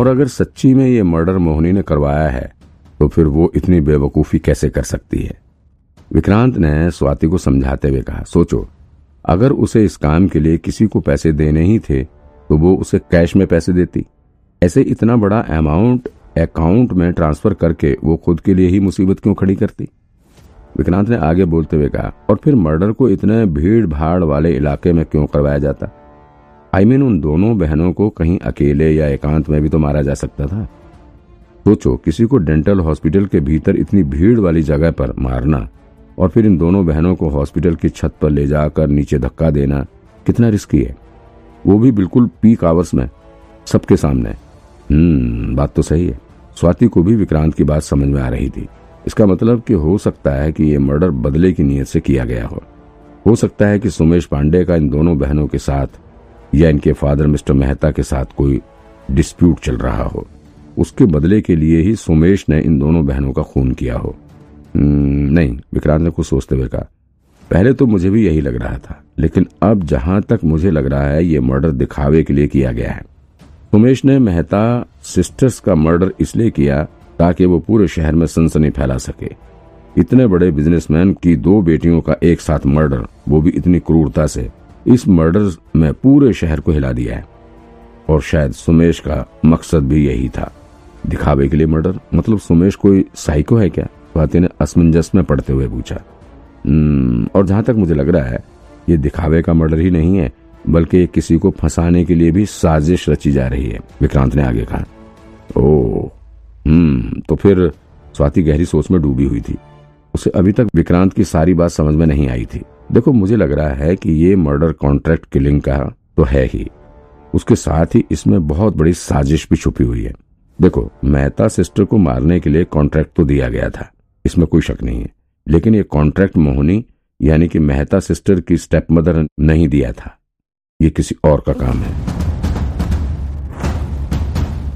और अगर सच्ची में ये मर्डर मोहनी ने करवाया है तो फिर वो इतनी बेवकूफ़ी कैसे कर सकती है? विक्रांत ने स्वाति को समझाते हुए कहा, सोचो, अगर उसे इस काम के लिए किसी को पैसे देने ही थे तो वो उसे कैश में पैसे देती। ऐसे इतना बड़ा अमाउंट अकाउंट में ट्रांसफ़र करके वो खुद के लिए ही मुसीबत क्यों खड़ी करती? विक्रांत ने आगे बोलते हुए कहा, और फिर मर्डर को इतने भीड़ भाड़ वाले इलाके में क्यों करवाया जाता? आई मीन उन दोनों बहनों को कहीं अकेले या एकांत में भी तो मारा जा सकता था। सोचो, किसी को डेंटल हॉस्पिटल के भीतर इतनी भीड़ वाली जगह पर मारना और फिर इन दोनों बहनों को हॉस्पिटल की छत पर ले जाकर नीचे धक्का देना कितना रिस्की है। वो भी बिल्कुल पीक आवर्स में, सबके सामने। हम्म बात तो सही है। स्वाति को भी विक्रांत की बात समझ में आ रही थी। इसका मतलब कि हो सकता है कि ये मर्डर बदले की नीयत से किया गया हो। हो सकता है कि सुमेश पांडे का इन दोनों बहनों के साथ या इनके फादर मिस्टर मेहता के साथ कोई डिस्प्यूट चल रहा हो उसके बदले के लिए ही सुमेश ने इन दोनों बहनों का खून किया हो। हम्म, नहीं विक्रांत ने कुछ सोचते हुए कहा पहले तो मुझे भी यही लग रहा था लेकिन अब जहाँ तक मुझे लग रहा है ये मर्डर दिखावे के लिए किया गया है। सुमेश ने मेहता सिस्टर्स का मर्डर इसलिए किया ताकि वो पूरे शहर में सनसनी फैला सके। इतने बड़े बिजनेसमैन की दो बेटियों का एक साथ मर्डर वो भी इतनी क्रूरता से इस मर्डर में पूरे शहर को हिला दिया है। और शायद सुमेश का मकसद भी यही था। दिखावे के लिए मर्डर? मतलब सुमेश कोई साइको है क्या? स्वाति ने असमंजस में पढ़ते हुए पूछा। हम्म, और जहाँ तक मुझे लग रहा है ये दिखावे का मर्डर ही नहीं है बल्कि किसी को फंसाने के लिए भी साजिश रची जा रही है विक्रांत ने आगे कहा। ओ हम्म तो फिर स्वाति गहरी सोच में डूबी हुई थी। उसे अभी तक विक्रांत की सारी बात समझ में नहीं आई थी। देखो, मुझे लग रहा है कि ये मर्डर कॉन्ट्रैक्ट किलिंग का तो है ही। उसके साथ ही इसमें बहुत बड़ी साजिश भी छुपी हुई है। देखो, मेहता सिस्टर को मारने के लिए कॉन्ट्रैक्ट तो दिया गया था, इसमें कोई शक नहीं है। लेकिन ये कॉन्ट्रैक्ट मोहनी, यानी कि मेहता सिस्टर की स्टेप मदर नहीं दिया था। ये किसी और का काम है।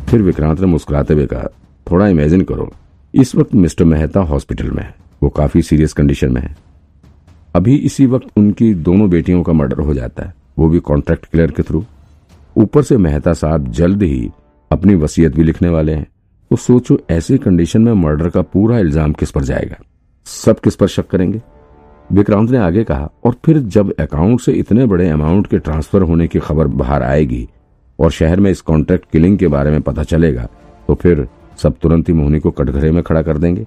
फिर विक्रांत ने मुस्कुराते हुए कहा, थोड़ा इमेजिन करो, इस वक्त मिस्टर मेहता हॉस्पिटल में है। वो काफ़ी सीरियस कंडीशन में है। अभी इसी वक्त उनकी दोनों बेटियों का मर्डर हो जाता है। वो भी कॉन्ट्रैक्ट क्लियर के थ्रू ऊपर से मेहता साहब जल्द ही अपनी वसीयत भी लिखने वाले हैं। तो सोचो, ऐसी कंडीशन में मर्डर का पूरा इल्ज़ाम किस पर जाएगा? सब किस पर शक करेंगे? विक्रांत ने आगे कहा, और फिर जब अकाउंट से इतने बड़े अमाउंट के ट्रांसफ़र होने की खबर बाहर आएगी, और शहर में इस कॉन्ट्रैक्ट किलिंग के बारे में पता चलेगा तो फिर सब तुरंत ही मोहनी को कटघरे में खड़ा कर देंगे,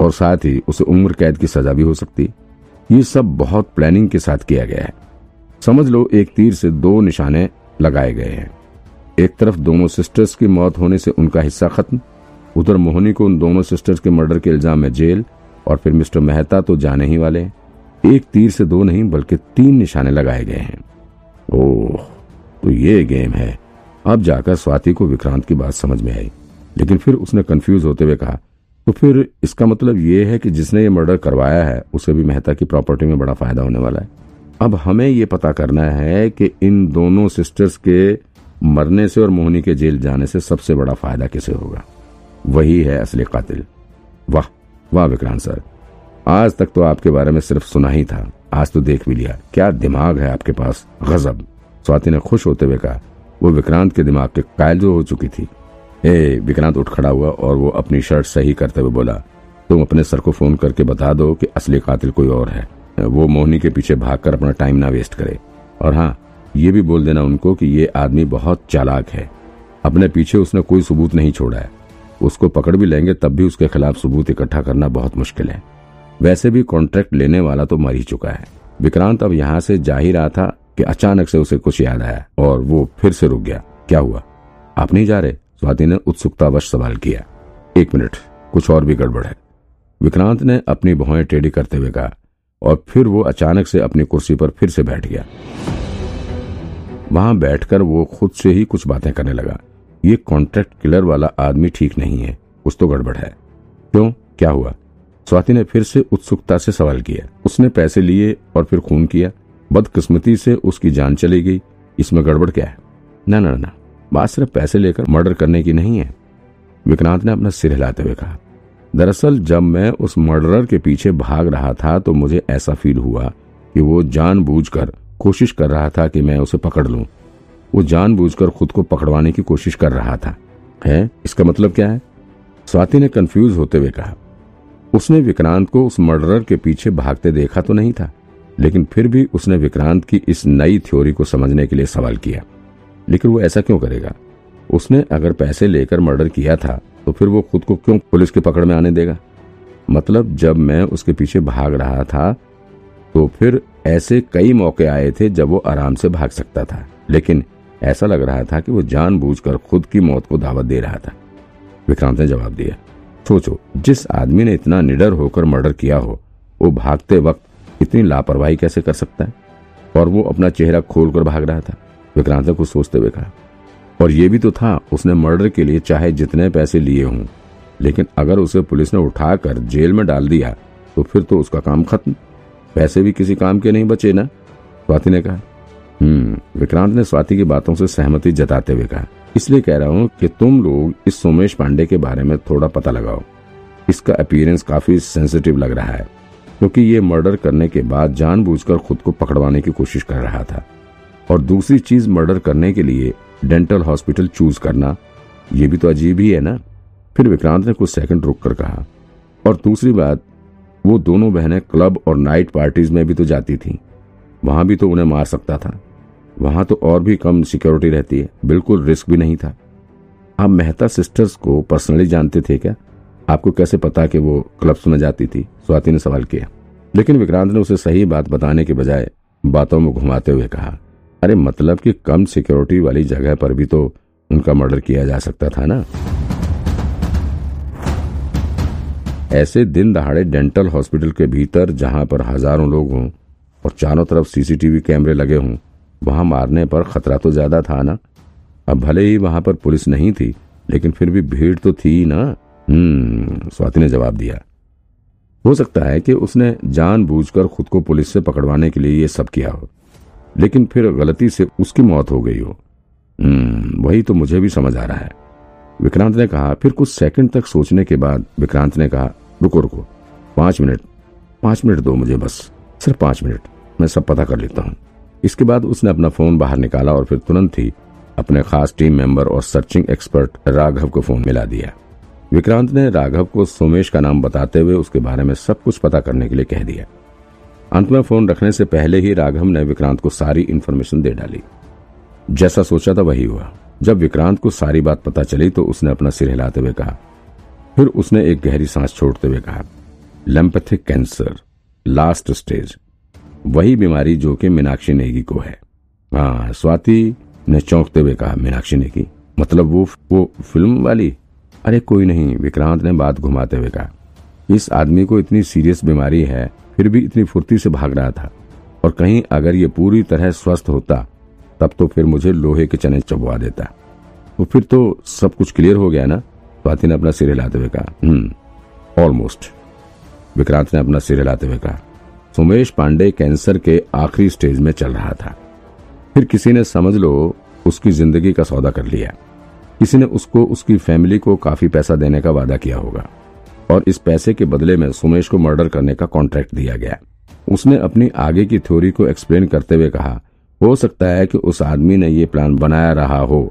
और साथ ही उसे उम्र कैद की सजा भी हो सकती ये सब बहुत प्लानिंग के साथ किया गया है। समझ लो, एक तीर से दो निशाने लगाए गए हैं। एक तरफ़ दोनों सिस्टर्स की मौत होने से उनका हिस्सा खत्म, उधर मोहनी को उन दोनों सिस्टर्स के मर्डर के इल्ज़ाम में जेल, और फिर मिस्टर मेहता तो जाने ही वाले एक तीर से दो नहीं, बल्कि तीन निशाने लगाए गए हैं। ओह तो ये गेम है। अब जाकर स्वाति को विक्रांत की बात समझ में आई, लेकिन फिर उसने कंफ्यूज होते हुए कहा तो फिर इसका मतलब ये है कि जिसने ये मर्डर करवाया है, उसे भी मेहता की प्रॉपर्टी में बड़ा फ़ायदा होने वाला है। अब हमें ये पता करना है कि इन दोनों सिस्टर्स के मरने से और मोहनी के जेल जाने से सबसे बड़ा फ़ायदा किसे होगा? वही है असली कातिल। वाह वाह विक्रांत सर। आज तक तो आपके बारे में सिर्फ़ सुना ही था। आज तो देख भी लिया। क्या दिमाग है आपके पास? गजब। स्वाति ने खुश होते हुए कहा, वो विक्रांत के दिमाग के कायल जो हो चुकी थी। ए विक्रांत, उठ खड़ा हुआ। और वो अपनी शर्ट सही करते हुए बोला, तुम अपने सर को फ़ोन करके बता दो कि असली कातिल कोई और है। वो मोहनी के पीछे भागकर अपना टाइम ना वेस्ट करे। और हाँ ये भी बोल देना उनको कि ये आदमी बहुत चालाक है। अपने पीछे उसने कोई सबूत नहीं छोड़ा है। उसको पकड़ भी लेंगे, तब भी उसके खिलाफ सबूत इकट्ठा करना बहुत मुश्किल है। वैसे भी कॉन्ट्रैक्ट लेने वाला तो मर ही चुका है। विक्रांत अब यहाँ से जा ही रहा था कि अचानक से उसे कुछ याद आया और वो फिर से रुक गया। क्या हुआ? आप नहीं जा रहे? स्वाति ने उत्सुकतावश सवाल किया। एक मिनट, कुछ और भी गड़बड़ है। विक्रांत ने अपनी भौएँ टेढ़ी करते हुए कहा, और फिर वो अचानक से अपनी कुर्सी पर फिर से बैठ गया। वहाँ बैठकर वो खुद से ही कुछ बातें करने लगा। ये कॉन्ट्रैक्ट किलर वाला आदमी ठीक नहीं है कुछ तो गड़बड़ है। क्यों? क्या हुआ? स्वाति ने फिर से उत्सुकता से सवाल किया। उसने पैसे लिए और फिर खून किया। बदकिस्मती से उसकी जान चली गई। इसमें गड़बड़ क्या है? ना ना ना। बात सिर्फ़ पैसे लेकर मर्डर करने की नहीं है। विक्रांत ने अपना सिर हिलाते हुए कहा, दरअसल जब मैं उस मर्डरर के पीछे भाग रहा था तो मुझे ऐसा फील हुआ कि वो जानबूझकर कोशिश कर रहा था कि मैं उसे पकड़ लूँ। वो जानबूझकर खुद को पकड़वाने की कोशिश कर रहा था। है? इसका मतलब क्या है? स्वाति ने कंफ्यूज होते हुए कहा, उसने विक्रांत को उस मर्डरर के पीछे भागते देखा तो नहीं था, लेकिन फिर भी उसने विक्रांत की इस नई थ्योरी को समझने के लिए सवाल किया। लेकिन वो ऐसा क्यों करेगा? उसने अगर पैसे लेकर मर्डर किया था तो फिर वो खुद को क्यों पुलिस की पकड़ में आने देगा? मतलब जब मैं उसके पीछे भाग रहा था तो फिर ऐसे कई मौके आए थे जब वो आराम से भाग सकता था। लेकिन ऐसा लग रहा था कि वो जानबूझकर खुद की मौत को दावत दे रहा था। विक्रांत ने जवाब दिया, सोचो, जिस आदमी ने इतना निडर होकर मर्डर किया हो, वो भागते वक्त इतनी लापरवाही कैसे कर सकता है? और वो अपना चेहरा खोलकर भाग रहा था। विक्रांत ने कुछ सोचते हुए कहा, और ये भी तो था, उसने मर्डर के लिए चाहे जितने पैसे लिए हों, लेकिन अगर उसे पुलिस ने उठाकर जेल में डाल दिया तो फिर तो उसका काम खत्म। पैसे भी किसी काम के नहीं बचे, ना? स्वाति ने कहा हम्म विक्रांत ने स्वाति की बातों से सहमति जताते हुए कहा, इसलिए कह रहा हूँ कि तुम लोग इस सोमेश पांडे के बारे में थोड़ा पता लगाओ। इसका अपीयरेंस काफ़ी सेंसिटिव लग रहा है, क्योंकि ये मर्डर करने के बाद जानबूझकर खुद को पकड़वाने की कोशिश कर रहा था। और दूसरी चीज़ मर्डर करने के लिए डेंटल हॉस्पिटल चूज़ करना, ये भी तो अजीब ही है ना? फिर विक्रांत ने कुछ सेकंड रुक कर कहा, और दूसरी बात, वो दोनों बहनें क्लब और नाइट पार्टीज़ में भी तो जाती थीं। वहाँ भी तो उन्हें मार सकता था। वहाँ तो और भी कम सिक्योरिटी रहती है, बिल्कुल रिस्क भी नहीं था। आप मेहता सिस्टर्स को पर्सनली जानते थे क्या? आपको कैसे पता कि वो क्लब्स में जाती थी? स्वाति ने सवाल किया। लेकिन विक्रांत ने उसे सही बात बताने के बजाय बातों में घुमाते हुए कहा अरे मतलब कि कम सिक्योरिटी वाली जगह पर भी तो उनका मर्डर किया जा सकता था ना? ऐसे दिन दहाड़े डेंटल हॉस्पिटल के भीतर जहाँ पर हज़ारों लोग हों और चारों तरफ़ सीसीटीवी कैमरे लगे हों, वहाँ मारने पर खतरा तो ज़्यादा था ना? अब भले ही वहाँ पर पुलिस नहीं थी, लेकिन फिर भी भीड़ तो थी ना? हम्म स्वाति ने जवाब दिया। हो सकता है कि उसने जानबूझकर खुद को पुलिस से पकड़वाने के लिए ये सब किया हो। लेकिन फिर गलती से उसकी मौत हो गई हो। हम्म वही तो मुझे भी समझ आ रहा है। विक्रांत ने कहा, फिर कुछ सेकंड तक सोचने के बाद विक्रांत ने कहा, रुको रुको। पाँच मिनट पाँच मिनट दो मुझे बस, सिर्फ़ पाँच मिनट, मैं सब पता कर लेता हूँ। इसके बाद उसने अपना फ़ोन बाहर निकाला और फिर तुरंत ही अपने खास टीम मेंबर और सर्चिंग एक्सपर्ट राघव को फ़ोन मिला दिया। विक्रांत ने राघव को सोमेश का नाम बताते हुए उसके बारे में सब कुछ पता करने के लिए कह दिया। अंत में फ़ोन रखने से पहले ही राघव ने विक्रांत को सारी इन्फॉर्मेशन दे डाली। जैसा सोचा था वही हुआ। जब विक्रांत को सारी बात पता चली तो उसने अपना सिर हिलाते हुए कहा। फिर उसने एक गहरी सांस छोड़ते हुए कहा लेम्पैथिक कैंसर लास्ट स्टेज वही बीमारी जो कि मीनाक्षी नेगी को है। हाँ स्वाति, ने चौंकते हुए कहा मीनाक्षी नेगी। मतलब वो वो फ़िल्म वाली? अरे, कोई नहीं, विक्रांत ने बात घुमाते हुए कहा। इस आदमी को इतनी सीरियस बीमारी है फिर भी इतनी फुर्ती से भाग रहा था। और कहीं अगर ये पूरी तरह स्वस्थ होता, तब तो फिर मुझे लोहे के चने चबवा देता। तो फिर तो सब कुछ क्लियर हो गया ना? स्वाति ने अपना सिर हिलाते हुए कहा हम्म ऑलमोस्ट विक्रांत ने अपना सिर हिलाते हुए कहा, सुमेश पांडे कैंसर के आखिरी स्टेज में चल रहा था। फिर किसी ने समझ लो उसकी ज़िंदगी का सौदा कर लिया। किसी ने उसको, उसकी फैमिली को काफ़ी पैसा देने का वादा किया होगा। और इस पैसे के बदले में सुमेश को मर्डर करने का कॉन्ट्रैक्ट दिया गया। उसने अपनी आगे की थ्योरी को एक्सप्लेन करते हुए कहा, हो सकता है कि उस आदमी ने ये प्लान बनाया रहा हो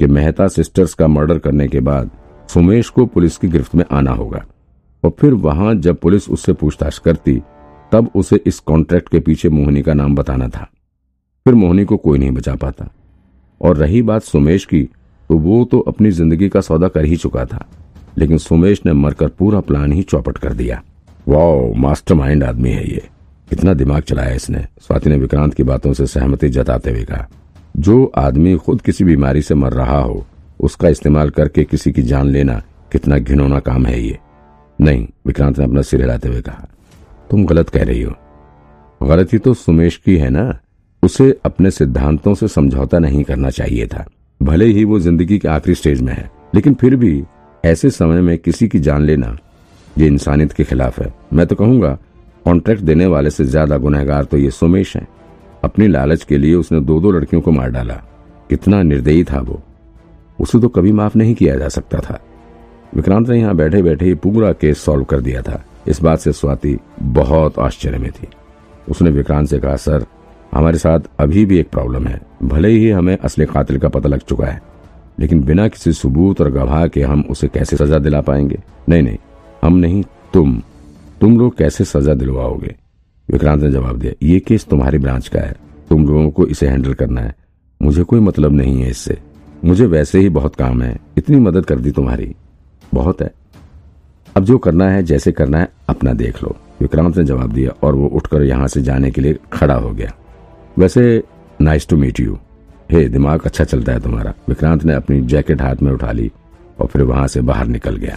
कि मेहता सिस्टर्स का मर्डर करने के बाद सुमेश को पुलिस की गिरफ्त में आना होगा। और फिर वहाँ जब पुलिस उससे पूछताछ करती, तब उसे इस कॉन्ट्रैक्ट के पीछे मोहनी का नाम बताना था। फिर मोहनी को कोई नहीं बचा पाता। और रही बात सुमेश की तो वो तो अपनी ज़िंदगी का सौदा कर ही चुका था। लेकिन सुमेश ने मरकर पूरा प्लान ही चौपट कर दिया। वाओ, मास्टरमाइंड आदमी है ये। इतना दिमाग चलाया इसने। स्वाति ने विक्रांत की बातों से सहमति जताते हुए कहा, जो आदमी खुद किसी बीमारी से मर रहा हो, उसका इस्तेमाल करके किसी की जान लेना कितना घिनौना काम है ये। नहीं, विक्रांत ने अपना सिर हिलाते हुए कहा, तुम गलत कह रही हो। गलती तो सुमेश की है ना? उसे अपने सिद्धांतों से समझौता नहीं करना चाहिए था। भले ही वो ज़िंदगी के आखिरी स्टेज में है, लेकिन फिर भी ऐसे समय में किसी की जान लेना ये इंसानियत के खिलाफ है। मैं तो कहूँगा कॉन्ट्रैक्ट देने वाले से ज़्यादा गुनहगार तो ये सुमेश है। अपनी लालच के लिए उसने दो दो लड़कियों को मार डाला। कितना निर्दयी था वो। उसे तो कभी माफ़ नहीं किया जा सकता था। विक्रांत ने यहाँ बैठे बैठे ही पूरा केस सॉल्व कर दिया था। इस बात से स्वाति बहुत आश्चर्य में थी। उसने विक्रांत से कहा, सर, हमारे साथ अभी भी एक प्रॉब्लम है। भले ही हमें असली कातिल का पता लग चुका है। लेकिन बिना किसी सबूत और गवाह के हम उसे कैसे सजा दिला पाएँगे? नहीं नहीं, हम नहीं, तुम। तुम लोग कैसे सजा दिलवाओगे? विक्रांत ने जवाब दिया, ये केस तुम्हारी ब्रांच का है। तुम लोगों को इसे हैंडल करना है। मुझे कोई मतलब नहीं है इससे। मुझे वैसे ही बहुत काम है। इतनी मदद कर दी तुम्हारी। बहुत है। अब जो करना है, जैसे करना है, अपना देख लो। विक्रांत ने जवाब दिया, और वो उठकर यहाँ से जाने के लिए खड़ा हो गया। वैसे nice to meet you hey, दिमाग अच्छा चलता है तुम्हारा। विक्रांत ने अपनी जैकेट हाथ में उठा ली और फिर वहाँ से बाहर निकल गया।